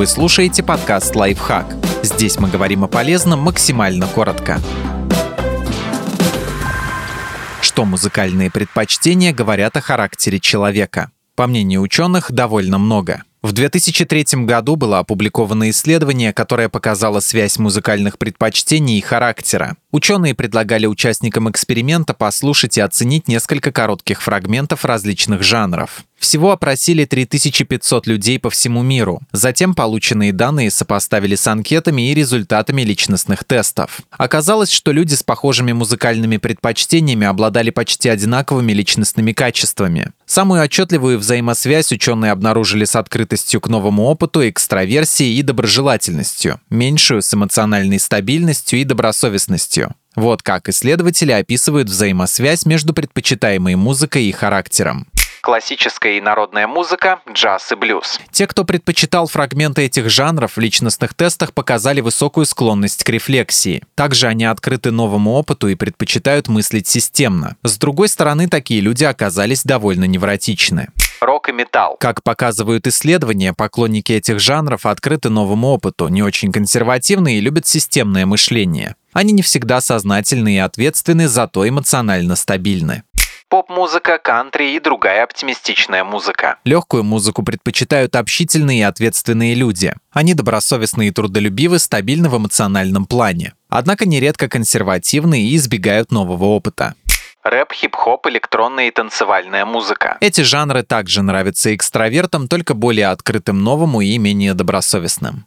Вы слушаете подкаст «Лайфхак». Здесь мы говорим о полезном максимально коротко. Что музыкальные предпочтения говорят о характере человека? По мнению ученых, довольно много – в 2003 году было опубликовано исследование, которое показало связь музыкальных предпочтений и характера. Ученые предлагали участникам эксперимента послушать и оценить несколько коротких фрагментов различных жанров. Всего опросили 3500 людей по всему миру. Затем полученные данные сопоставили с анкетами и результатами личностных тестов. Оказалось, что люди с похожими музыкальными предпочтениями обладали почти одинаковыми личностными качествами. Самую отчетливую взаимосвязь ученые обнаружили с открытостью к новому опыту, экстраверсией и доброжелательностью, меньшую с эмоциональной стабильностью и добросовестностью. Вот как исследователи описывают взаимосвязь между предпочитаемой музыкой и характером классическая и народная музыка, джаз и блюз. Те, кто предпочитал фрагменты этих жанров, в личностных тестах показали высокую склонность к рефлексии. Также они открыты новому опыту и предпочитают мыслить системно. С другой стороны, такие люди оказались довольно невротичны рок и металл. Как показывают исследования, поклонники этих жанров открыты новому опыту, не очень консервативны и любят системное мышление. Они не всегда сознательны и ответственны, зато эмоционально стабильны поп-музыка, кантри и другая оптимистичная музыка. Легкую музыку предпочитают общительные и ответственные люди. Они добросовестны и трудолюбивы, стабильны в эмоциональном плане. Однако нередко консервативны и избегают нового опыта рэп, хип-хоп, электронная и танцевальная музыка. Эти жанры также нравятся экстравертам, только более открытым новому и менее добросовестным.